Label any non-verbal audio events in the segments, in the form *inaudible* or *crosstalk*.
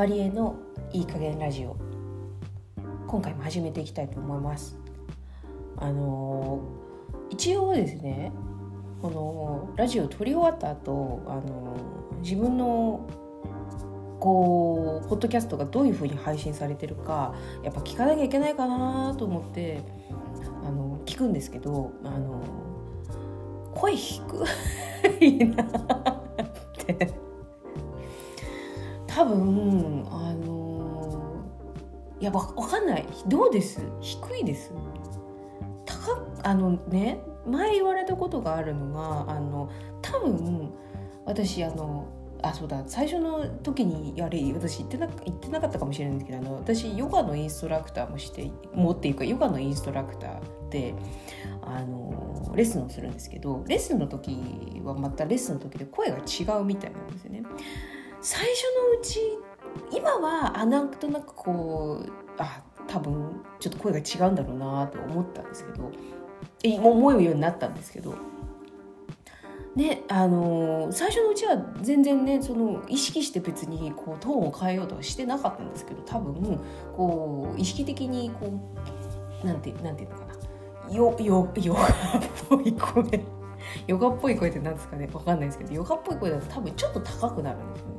マリエのいい加減ラジオ。今回も始めていきたいと思います。あの一応ですねこのラジオ撮り終わった後あの自分のこうポッドキャストがどういうふうに配信されてるかやっぱ聞かなきゃいけないかなと思ってあの聞くんですけどあの声低いなって多分あのいやわかんない。どうです？低いです高あのね前言われたことがあるのがあの多分私あのあそうだ。最初の時にやれ私言ってな言ってなかったかもしれないんですけどあの私ヨガのインストラクターもしてもっていうかヨガのインストラクターであのレッスンをするんですけどレッスンの時はまたレッスンの時で声が違うみたいなんですよね。最初のうち今はあなんとなくこうあ多分ちょっと声が違うんだろうなと思ったんですけど思うようになったんですけど。ねあのー、最初のうちは全然ねその意識して別にこうトーンを変えようとはしてなかったんですけど多分こう意識的にこうなんてなんていうのかな。よよヨガっぽい声。ヨガっぽい声って何ですかね？分かんないですけどヨガっぽい声だと多分ちょっと高くなるんですよね。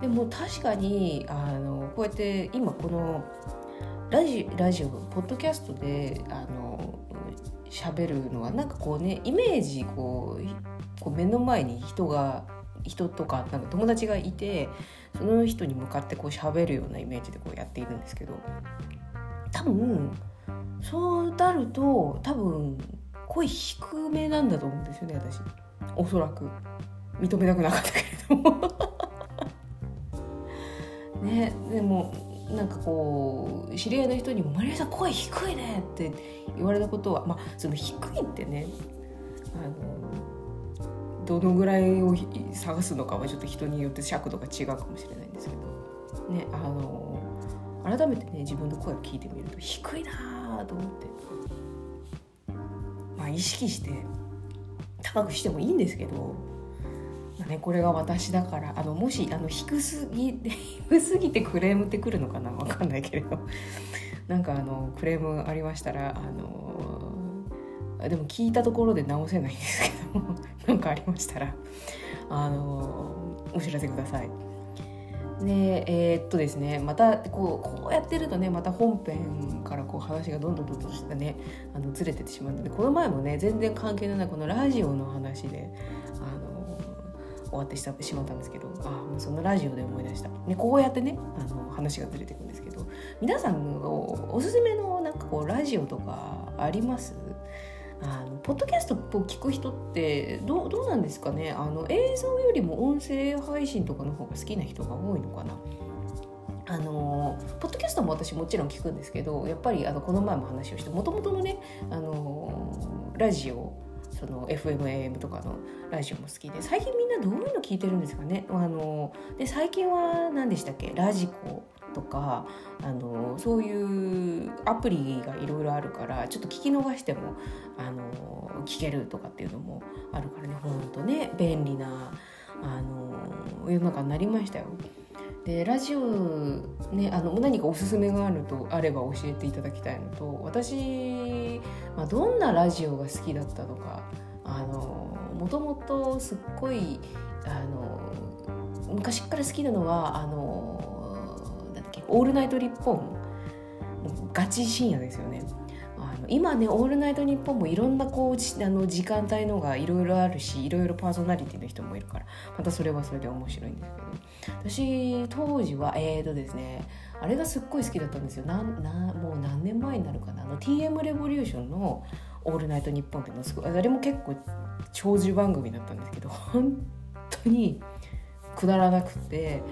でも確かにあのこうやって今このラジラジオポッドキャストであの喋るのはなんかこうねイメージこうこう目の前に人が人とかなんか友達がいてその人に向かってこう喋るようなイメージでこうやっているんですけど多分そうなると多分声低めなんだと思うんですよね私。おそらく。認めたくなかったけれども。*laughs* ねでもなんかこう知り合いの人にも「マリアさん声低いね」って言われたことはまあその低いってねあのどのぐらいを探すのかはちょっと人によって尺度が違うかもしれないんですけど。ねあの改めてね自分の声を聞いてみると低いなと思って。意識して高くしてもいいんですけどね、これが私だからあのもしあの低すぎ *laughs* 低すぎてクレームってくるのかなわかんないけれどなんかあのクレームありましたらあのでも聞いたところで直せないんですけど何 *laughs* かありましたらあのお知らせください。でえー、っとですねまたこうこうやってるとねまた本編からこう話がどんどんどんどんしてねあのずれてってしまうのでこの前もね全然関係のないこのラジオの話であの終わってしまったんですけどあもうそのラジオで思い出した、ね、こうやってねあの話がずれていくんですけど皆さんのおすすめのなんかこうラジオとかあります？あのポッドキャストを聞く人ってどどうなんですかね？あの映像よりも音声配信とかの方が好きな人が多いのかな？あのポッドキャストも私もちろん聞くんですけどやっぱりあのこの前も話をしてもともとのねあのラジオその FMAM とかのラジオも好きで最近みんなどういうの聞いてるんですかね？あので最近は何でしたっけ？ラジコ。とかあのそういうアプリがいろいろあるからちょっと聞き逃してもあの聞けるとかっていうのもあるからねほんとね便利なあの世の中になりましたよ。でラジオねあの何かおすすめがあるとあれば教えていただきたいのと私、まあ、どんなラジオが好きだったとかあのもともとすっごいあの昔から好きなのはあの「オールナイトリッポン」ガチ深夜ですよね。あの今ね「オールナイトニッポン」もいろんなこうあの時間帯のがいろいろあるしいろいろパーソナリティの人もいるからまたそれはそれで面白いんですけど私当時はえーとですねあれがすっごい好きだったんですよ。ななもう何年前になるかな。あの TM レボリューションの「オールナイトニッポン」っていうのすごいあれも結構長寿番組だったんですけど本当にくだらなくて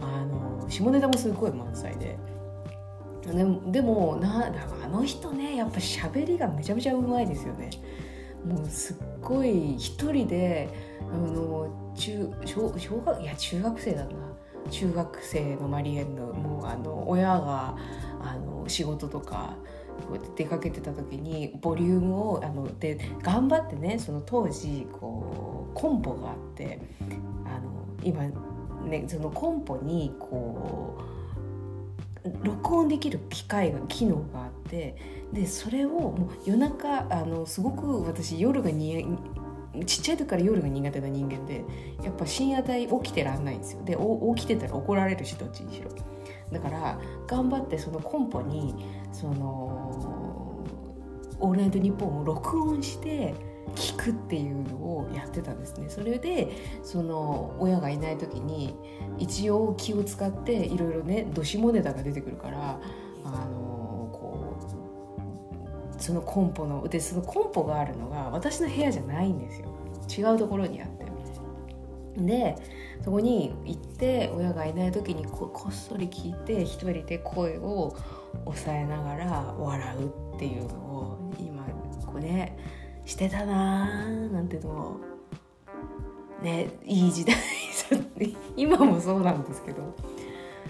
あの下ネタもすごい満載で。でもでもなあの人ねやっぱ喋りがめちゃめちゃうまいですよねもうすっごい一人であの中小小学いや中学生だな中学生のマリエンのもうあの親があの仕事とかこうやって出かけてた時にボリュームをあので頑張ってねその当時こうコンポがあってあの今ね、そのコンポにこう録音できる機械が機能があってでそれをもう夜中あのすごく私夜がにちっちゃい時から夜が苦手な人間でやっぱ深夜帯起きてらんないんですよ。で起きてたら怒られるしどっちにしろ。だから頑張ってそのコンポにその「オールナイトニッポン」を録音して聞くっていうのをやってたんですね。それでその親がいない時に一応気を使っていろいろねどしもネタが出てくるからあのこうそのコンポのでそのコンポがあるのが私の部屋じゃないんですよ。違うところにあって。でそこに行って親がいない時にこっそり聞いて一人で声を抑えながら笑うっていうのを今こうねしてたなーなんてのをねいい時代 *laughs* 今もそうなんですけど。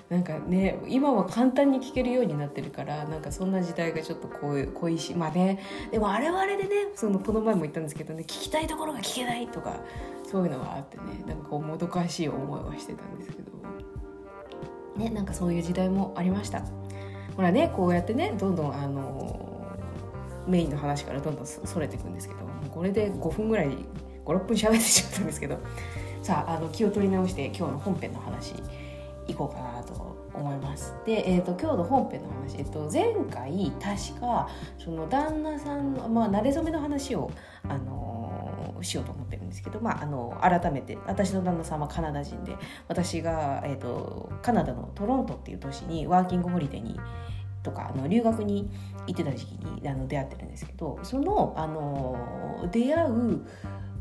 なんかね今は簡単に聞けるようになってるからなんかそんな時代がちょっと恋しまあねでもあれはあれでねそのこの前も言ったんですけどね聞きたいところが聞けないとかそういうのがあってねなんかこうもどかしい思いはしてたんですけど。ねなんかそういう時代もありました。ほらねこうやってねどんどんあのメインの話からどんどんそれていくんですけどこれで5分ぐらい56分喋ってしまったんですけどさああの気を取り直して今日の本編の話いこうかなと思います。で、えーと、今日の本編の話、えーと、前回確かその旦那さんの、まあ、慣れ初めの話を、あのー、しようと思ってるんですけど、まあ、あの改めて私の旦那さんはカナダ人で私が、えーとカナダのトロントっていう都市にワーキングホリデーにとかあの留学に行ってた時期にあの出会ってるんですけどそのあの出会う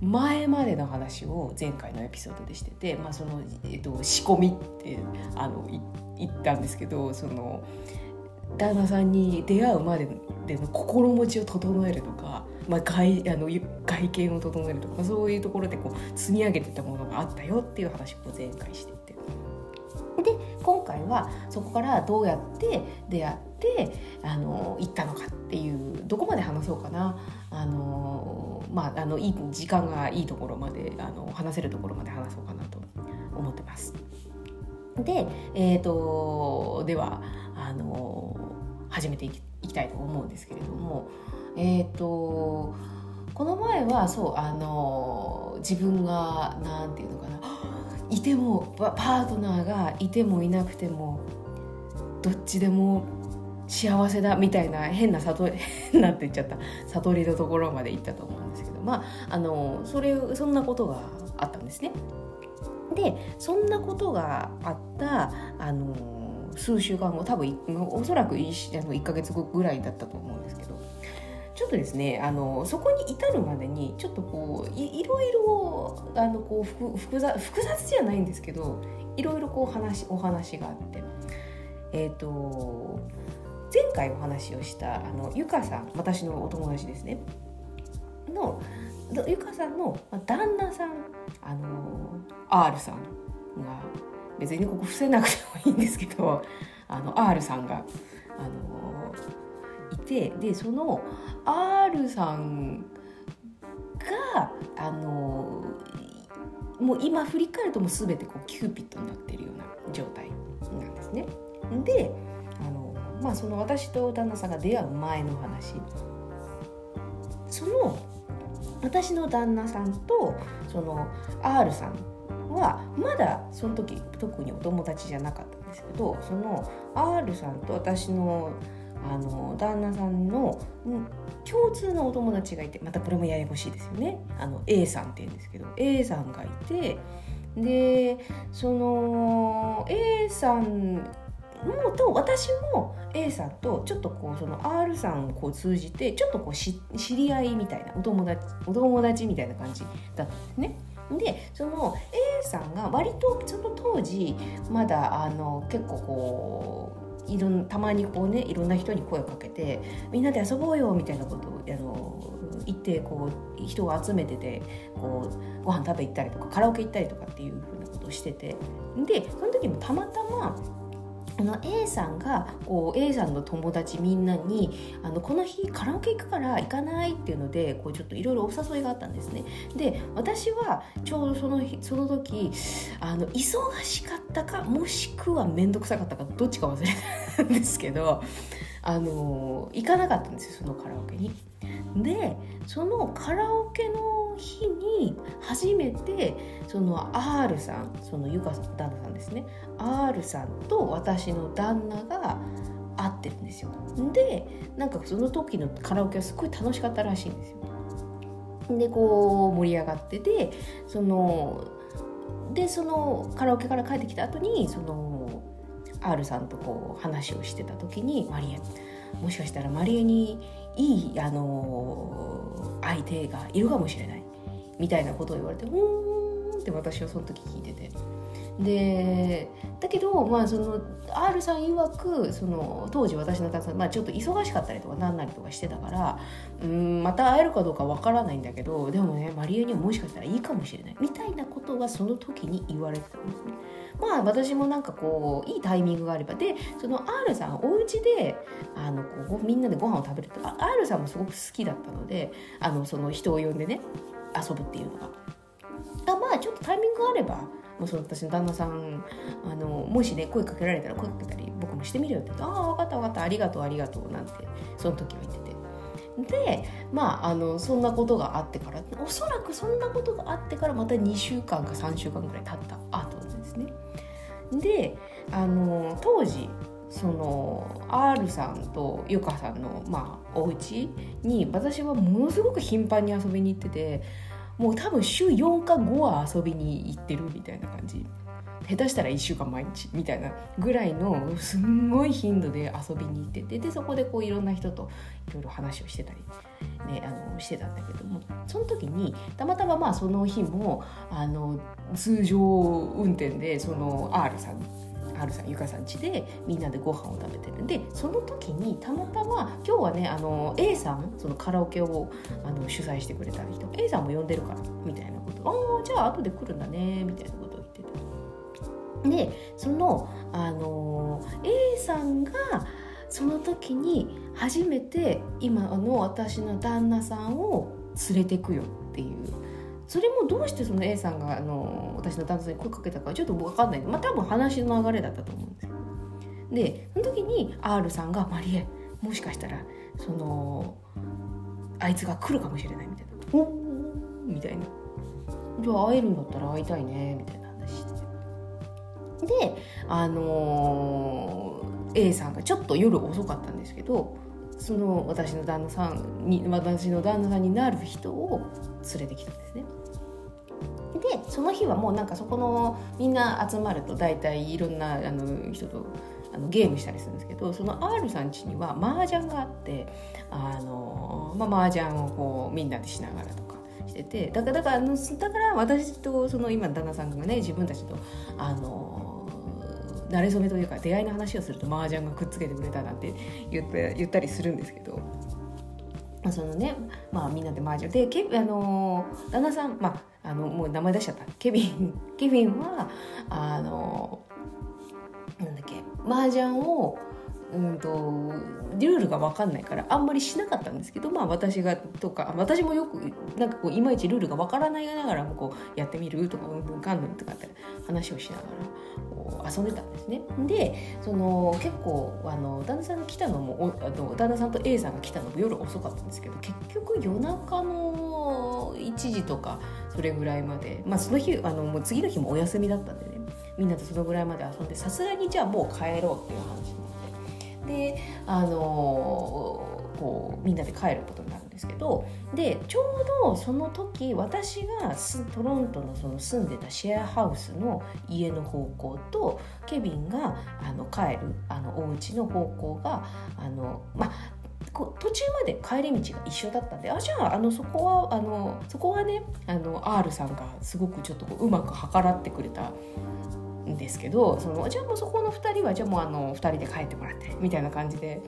前までの話を前回のエピソードでしてて、まあそのえっと、仕込みってあの言ったんですけどその旦那さんに出会うまででの心持ちを整えるとか、まあ、外あの外見を整えるとかそういうところでこう積み上げてたものがあったよっていう話を前回してて。で今回はそこからどうやって出会ってあの行ったのかっていうどこまで話そうかなあの、まあ、あのいい時間がいいところまであの話せるところまで話そうかなと思ってます。で、えーと、ではあの始めていきいきたいと思うんですけれどもえっ、ー、とこの前はそうあの自分が何て言うのかないてもパートナーがいてもいなくてもどっちでも幸せだみたいな変な悟り変なって言っちゃった。悟りのところまで行ったと思うんですけど。まああのそれそんなことがあったんですね。でそんなことがあったあの数週間後多分おそらく 1, あの1ヶ月後ぐらいだったと思うんですけど。ちょっとですねあのそこに至るまでにちょっとこういろいろあのこう複雑複雑じゃないんですけどいろいろこう話お話があって。えっ、ー、と前回お話をしたあのゆかさん私のお友達ですねのゆかさんの旦那さんあの R さんが別にここ伏せなくてもいいんですけどあの R さんがあのいてでその R さんがあのもう今振り返るともう全てこうキューピッドになってるような状態なんですね。でまあ、その私と旦那さんが出会う前の話。その私の旦那さんとその R さんはまだその時特にお友達じゃなかったんですけどその R さんと私のあの旦那さんの共通のお友達がいてまたこれもややこしいですよね。あの A さんって言うんですけど A さんがいてでその A さんもと私も A さんとちょっとこうその R さんをこう通じてちょっとこう知り合いみたいなお友達お友達みたいな感じだったんですね。でその A さんが割とその当時まだあの結構こういろんたまにこうねいろんな人に声をかけてみんなで遊ぼうよみたいなことをあの言ってこう人を集めててこうご飯食べ行ったりとかカラオケ行ったりとかっていうふうなことをしててでその時もたまたまあの A さんがこう A さんの友達みんなにあのこの日カラオケ行くから行かないっていうのでこうちょっといろいろお誘いがあったんですね。で私はちょうどその日その時あの忙しかったかもしくは面倒くさかったかどっちか忘れたんですけどあの行かなかったんですよそのカラオケに。でそのカラオケの日に初めてその R さんそのゆか旦那さんですね。R さんと私の旦那が会ってるんですよ。でなんかその時のカラオケはすごい楽しかったらしいんですよ。でこう盛り上がっててそのでそのカラオケから帰ってきた後にその R さんとこう話をしてた時にマリエもしかしたらマリエにいい、あの相手がいるかもしれないみたいなことを言われて「うん」って私はその時聞いてて。でだけど、まあ、その R さん曰くその当時私の旦那さん、まあ、ちょっと忙しかったりとかなんなりとかしてたからうんまた会えるかどうかわからないんだけどでもねマリエにはもしかしたらいいかもしれないみたいなことはその時に言われてたんですね。まあ私もなんかこういいタイミングがあればでその R さんお家であのこうみんなでご飯を食べるとか R さんもすごく好きだったのであのその人を呼んでね遊ぶっていうのが。あまあちょっとタイミングがあればもうその私の旦那さんあのもしね声かけられたら声かけたり僕もしてみるよって言って「ああ分かった分かったありがとうありがとう」なんてその時は言ってて。でまああのそんなことがあってからおそらくそんなことがあってからまた2週間か3週間ぐらい経った後ですね。であの当時その R さんとゆかさんの、まあ、お家に私はものすごく頻繁に遊びに行っててもう多分週4か5は遊びに行ってるみたいな感じ。下手したら1週間毎日みたいなぐらいのすんごい頻度で遊びに行っててでそこでこういろんな人といろいろ話をしてたり、ね、あのしてたんだけどもその時にたまたままあその日もあの通常運転でその R さん R さんゆかさん家でみんなでご飯を食べてるんでその時にたまたま今日はねあの A さんそのカラオケをあの主催してくれた人 A さんも呼んでるからみたいなことああじゃあ後で来るんだねみたいなこと。を言っててでそのあの A さんがその時に初めて今の私の旦那さんを連れてくよっていうそれもどうしてその A さんがあの私の旦那さんに声かけたかちょっと分かんない。まあ多分話の流れだったと思うんですよ。でその時に R さんが「マリエもしかしたらそのあいつが来るかもしれない」みたいな「おお」みたいな「じゃあ会えるんだったら会いたいね」みたいな話してて。であのー、A さんがちょっと夜遅かったんですけどその私の旦那さんに私の旦那さんになる人を連れてきたんですね。でその日はもうなんかそこのみんな集まると大体いろんなあの人とあのゲームしたりするんですけどその R さん家には麻雀があってあの、まあ、麻雀をこうみんなでしながらとかしててだからだからだから私とその今旦那さんがね自分たちとあの馴れ初めというか出会いの話をすると麻雀がくっつけてくれたなんて言って言ったりするんですけど。まあ、そのね、まあ、みんなで麻雀でけあの旦那さん、まあ、あのもう名前出しちゃった。ケビンケビンはあのなんだっけ麻雀をうんとルールが分かんないからあんまりしなかったんですけどまあ私がとか私もよくなんかこういまいちルールが分からないながらもこうやってみるとかうんうんかんぬんとかって話をしながらこう遊んでたんですね。でその結構あの旦那さんが来たのもあの旦那さんと A さんが来たのも夜遅かったんですけど結局夜中の1時とかそれぐらいまでまあその日あのもう次の日もお休みだったんでねみんなとそのぐらいまで遊んでさすがにじゃあもう帰ろうっていう話にであのこうみんなで帰ることになるんですけどでちょうどその時私がトロントのその住んでたシェアハウスの家の方向とケビンがあの帰るあのお家の方向があのまあ途中まで帰り道が一緒だったんであじゃああのそこはあのそこはねあの R さんがすごくちょっとうまく計らってくれたんですけどそのじゃあもうそこの2人はじゃあもうあの2人で帰ってもらってみたいな感じで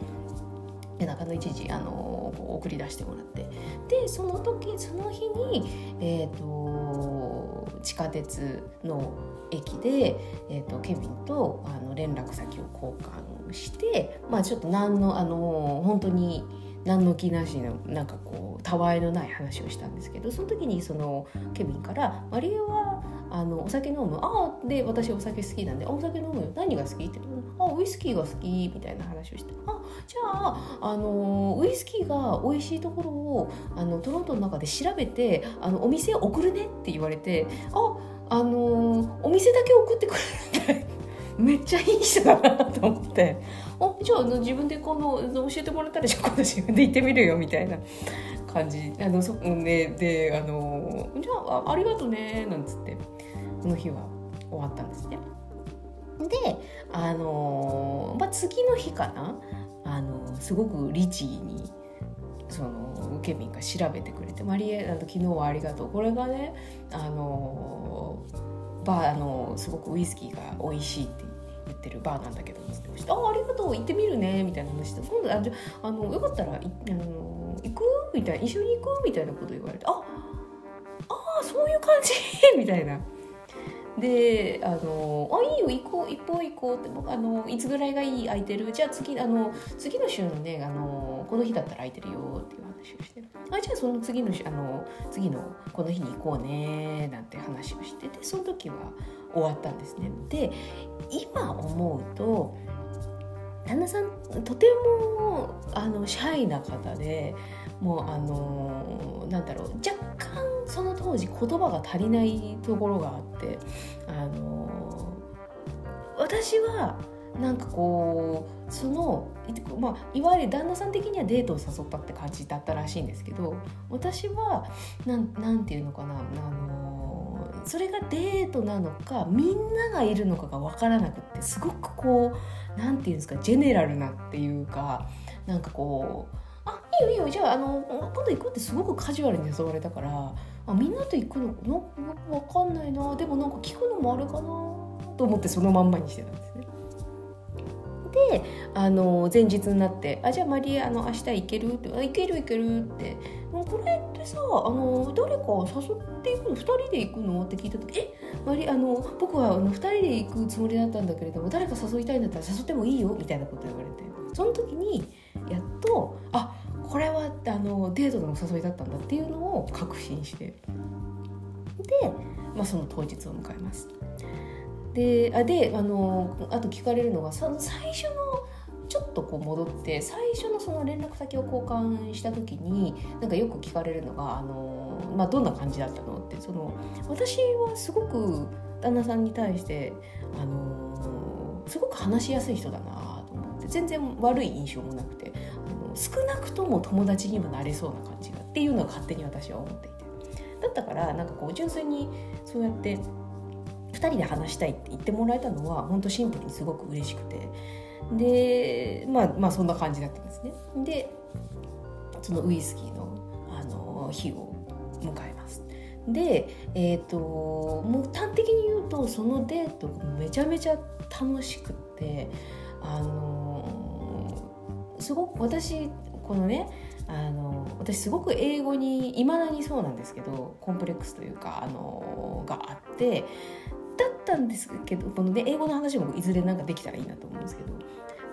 夜中の一時あの送り出してもらって。でその時その日にえ、ー、と地下鉄の駅で、えーと、ケビンとあの連絡先を交換してまあちょっと何のあの本当に何の気なしのなんかこうたわいのない話をしたんですけどその時にそのケビンから「マリエはあのお酒飲む。ああで私お酒好きなんでお酒飲むよ。何が好き?」って「あウイスキーが好き」みたいな話をして「あじゃああのウイスキーが美味しいところをあのトロントの中で調べてあのお店送るね」って言われて「ああのお店だけ送ってくれるんだ」めっちゃいい人だなと思って。あじゃあ自分でこの教えてもらったらじゃあ今度自分で行ってみるよみたいな感じ。あのそねであのじゃあありがとねなんつって。この日は終わったんですね。であの、まあ、次の日かな。あのすごく律儀にそのケビンが調べてくれて「マリエあの昨日はありがとう」これがねあのバーあのすごくウイスキーが美味しいって言ってるバーなんだけどつって「あありがとう。行ってみるね」みたいな話で。今度あじゃあのよかったらあの行く？みたいな。一緒に行く？みたいなこと言われて「ああそういう感じ」*laughs* みたいな。であの「あいいよ行こう行こう行こう」って僕あのいつぐらいがいい空いてる？じゃあ次あの次の週のねあのこの日だったら空いてるよっていう話をして。あじゃあその次のあの次のこの日に行こうねなんて話をして。てその時は終わったんですね。で今思うと旦那さんとてもあのシャイな方でもうあのなんだろう若干その当時言葉が足りないところがあってあの私はなんかこうその、まあ、いわゆる旦那さん的にはデートを誘ったって感じだったらしいんですけど私はなんなんていうのかなあのそれがデートなのかみんながいるのかが分からなくってすごくこう何て言うんですかジェネラルなっていうかなんかこう「あいいよいいよじゃああの今度行く」ってすごくカジュアルに誘われたからあみんなと行くのの分かんないなでもなんか聞くのもあるかなと思ってそのまんまにしてたんです。であの前日になって「あじゃあマリエあの明日行ける?」って「あ行ける行ける」って「これってさあの誰か誘っていくの？2人で行くの?」って聞いた時「え？マリあの僕はあの2人で行くつもりだったんだけれども誰か誘いたいんだったら誘ってもいいよ」みたいなこと言われてその時にやっと「あこれはあのデートの誘いだったんだ」っていうのを確信してで、まあ、その当日を迎えます。であであのあと聞かれるのが最初のちょっとこう戻って最初のその連絡先を交換した時になんかよく聞かれるのが「あのまあ、どんな感じだったの?」ってその私はすごく旦那さんに対してあのすごく話しやすい人だなと思って全然悪い印象もなくてあの少なくとも友達にはなれそうな感じがっていうのは勝手に私は思っていてだったからなんかこう純粋にそうやって2人で話したいって言ってもらえたのは本当シンプルにすごく嬉しくて。でまあまあそんな感じだったんですね。でそのウイスキーのあの日を迎えます。でえっ、ー、ともう端的に言うとそのデートがめちゃめちゃ楽しくってあのすごく私このねあの私すごく英語にいまだにそうなんですけどコンプレックスというかあのがあってだったんですけどこの、ね、英語の話もいずれなんかできたらいいなと思うんですけど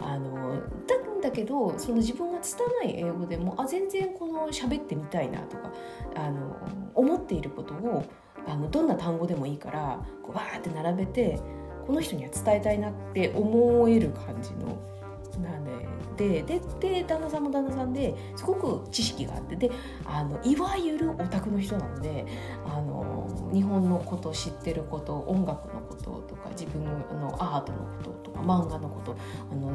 あのだんだけどその自分が拙い英語でもあ全然この喋ってみたいなとかあの思っていることをあのどんな単語でもいいからこうバーって並べてこの人には伝えたいなって思える感じのなんでででで旦那さんも旦那さんですごく知識があってであのいわゆるオタクの人なのであの日本のこと知ってること音楽のこととか自分のアートのこととか漫画のことあの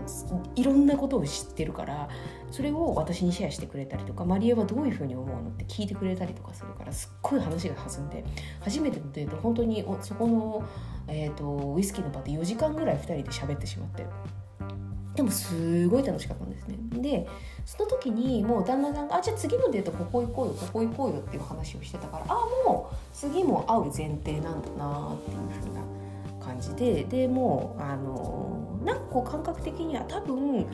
いろんなことを知ってるからそれを私にシェアしてくれたりとかマリエはどういうふうに思うのって聞いてくれたりとかするからすっごい話が弾んで初めてのデート本当にそこの、えーと、ウイスキーの場で4時間ぐらい2人で喋ってしまって。でもすごい楽しかったんですねでその時にもう旦那さんが「あじゃあ次のデートここ行こうよここ行こうよ」っていう話をしてたからああもう次も会う前提なんだなっていう風な感じででもうあのなんかこう感覚的には多分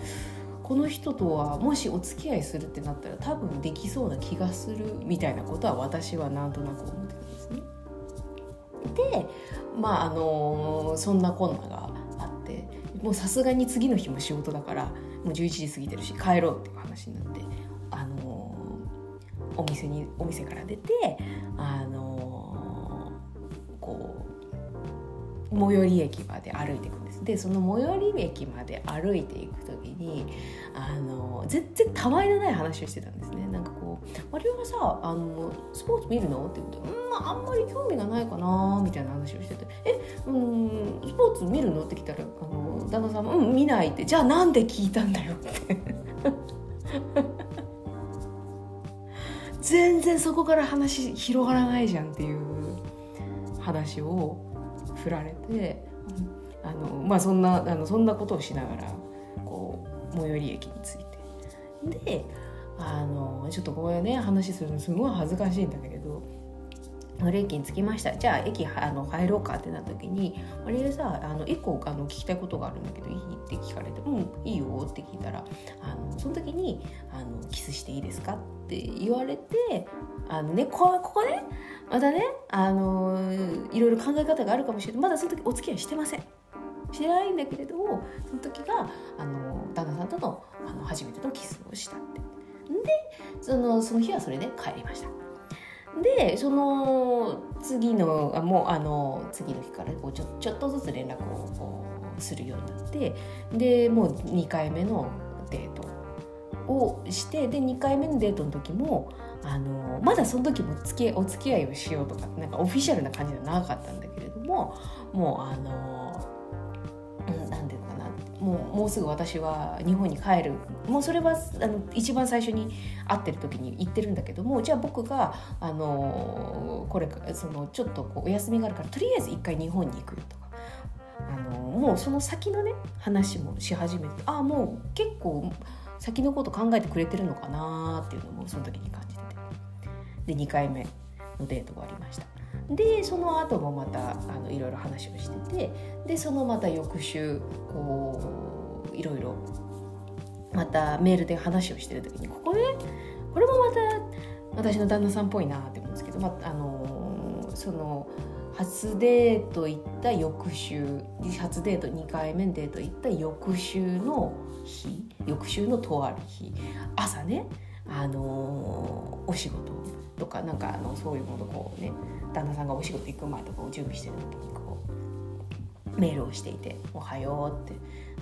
この人とはもしお付き合いするってなったら多分できそうな気がするみたいなことは私はなんとなく思ってたんですね。でまああのそんなこんながもうさすがに次の日も仕事だからもう11時過ぎてるし帰ろうっていう話になってあのお店にお店から出てあのこう最寄り駅まで歩いていくんです。でその最寄り駅まで歩いていく時にあの全然たわいのない話をしてたんです「マリオがさあのスポーツ見るの?」って言うと「うんまああんまり興味がないかな」みたいな話をしてて「えうんスポーツ見るの?」って聞いたらあの旦那さんも「うん見ない」って「じゃあなんで聞いたんだよ」って *laughs* 全然そこから話広がらないじゃんっていう話を振られてあのまあそんなあのそんなことをしながらこう最寄り駅に着いてであのちょっとここでね話するのすごい恥ずかしいんだけど最寄り駅に着きましたじゃあ駅あの入ろうかってなった時に「あれさあの1個あの聞きたいことがあるんだけどいい?」って聞かれて「うんいいよ」って聞いたらあのその時にあの「キスしていいですか?」って言われてあのねこここねまたねあのいろいろ考え方があるかもしれないまだその時お付き合いしてません。してないんだけれどもその時があの旦那さんとのあの初めてのキスをしたってそのその日はそれで帰りました。でその次のあもうあの次の日からこうちょちょっとずつ連絡をこうするようになってでもう2回目のデートをしてで2回目のデートの時もあのまだその時も付きお付き合いをしようとかなんかオフィシャルな感じではなかったんだけれどももうあのもうもうすぐ私は日本に帰る。もうそれはあの一番最初に会ってる時に言ってるんだけどもじゃあ僕があのこれそのちょっとこうお休みがあるからとりあえず一回日本に行くとか。あのもうその先のね話もし始めてああもう結構先のこと考えてくれてるのかなっていうのもその時に感じてて。で2回目のデートがありました。でその後もまたあのいろいろ話をしててでそのまた翌週こういろいろまたメールで話をしてる時にここねこれもまた私の旦那さんっぽいなって思うんですけど、まあ、あのその初デート行った翌週初デート2回目デート行った翌週の日翌週のとある日朝ねあのお仕事とかなんかあのそういうものこうね旦那さんがお仕事行く前とかを準備してる時にこうメールをしていて「おはよう」って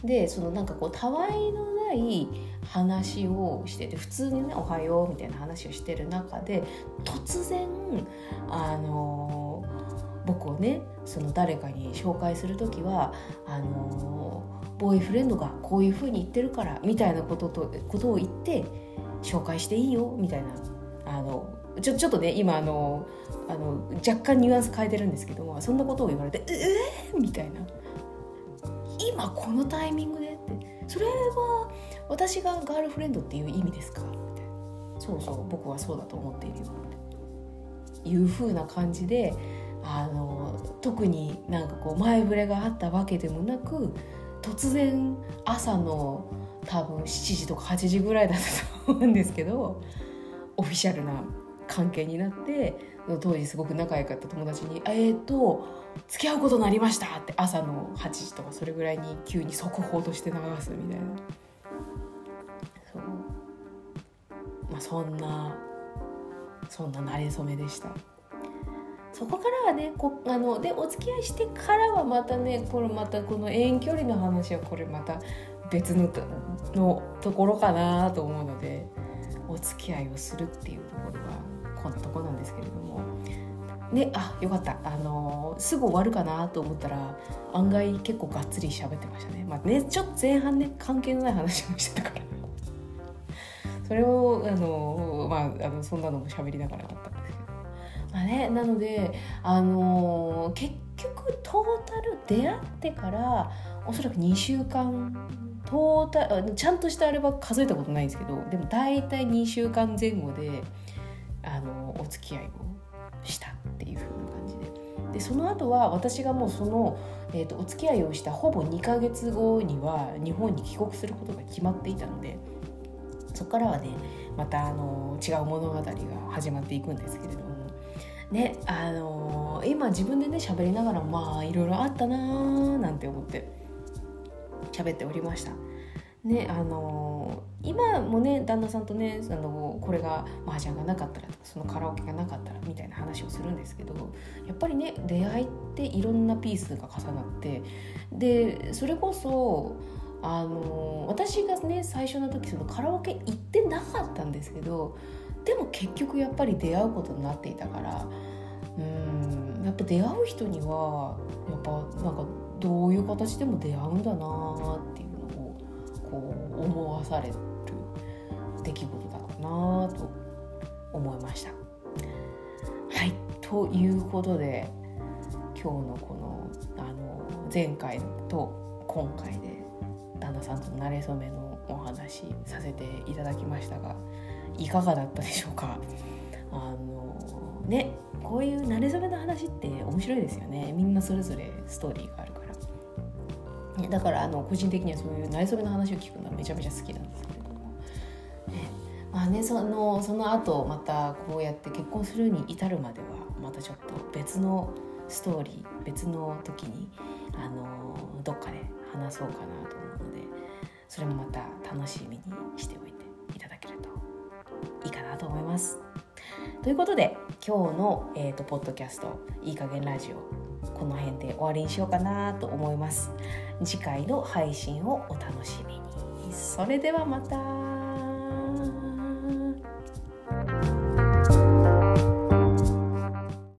でそのなんかこうたわいのない話をしてて普通にね「おはよう」みたいな話をしてる中で突然あの僕をねその誰かに紹介する時はあのボーイフレンドがこういうふうに言ってるからみたいなこととことを言って紹介していいよみたいなあのちょちょっとね今あのあの若干ニュアンス変えてるんですけどもそんなことを言われて「えー!」みたいな「今このタイミングで?」って「それは私がガールフレンドっていう意味ですか?」みたいな「そうそう僕はそうだと思っているよ」っていう風な感じであの特になんかこう前触れがあったわけでもなく突然朝の多分7時とか8時ぐらいだったと思うんですけどオフィシャルな関係になって当時すごく仲良かった友達に「えっ、ー、と付き合うことになりました」って朝の8時とかそれぐらいに急に速報として流すみたいな。そう。まあそんなそんな馴れ初めでした。そこからはねこあのでお付き合いしてからはまたねこれまたこの遠距離の話はこれまた別ののところかなと思うのでお付き合いをするっていうところはこんなとこなんですけれども。ねあよかった。あのすぐ終わるかなと思ったら案外結構がっつり喋ってましたね。まあねちょっと前半ね関係のない話もしてたから。それをあのまああのそんなのも喋りながらだったんですけど。まあねなのであの結局トータル出会ってからおそらく2週間トータちゃんとしたあれは数えたことないんですけどでも大体2週間前後であのお付き合いをしたっていう風な感じで。でその後は私がもうその、えーと、お付き合いをしたほぼ2ヶ月後には日本に帰国することが決まっていたのでそこからはねまたあの違う物語が始まっていくんですけれども。ねあの、今自分でね喋りながらまあいろいろあったなーなんて思って。喋っておりました。ねあのー、今もね旦那さんとねあのこれが麻雀がなかったらとかそのカラオケがなかったらみたいな話をするんですけどやっぱりね出会いっていろんなピースが重なってでそれこそあの私がね最初の時そのカラオケ行ってなかったんですけどでも結局やっぱり出会うことになっていたからうんやっぱ出会う人にはやっぱなんかどういう形でも出会うんだなっていうのをこう思わされる出来事だなと思いました。はい。ということで今日のこのあの前回と今回で旦那さんとの馴れ初めのお話させていただきましたがいかがだったでしょうか？あのねこういう馴れ初めの話って面白いですよね。みんなそれぞれストーリーがあるから、ね、だからあの個人的にはそういう馴れ初めの話を聞くのはめちゃめちゃ好きなんですけれども、ね、まあねそのその後またこうやって結婚するに至るまではまたちょっと別のストーリー別の時にあのどっかで話そうかなと思うのでそれもまた楽しみにしておいていただけるといいかなと思います。ということで今日の、えーと、ポッドキャスト「いい加減ラジオ」この辺で終わりにしようかなと思います。次回の配信をお楽しみに。それではまた。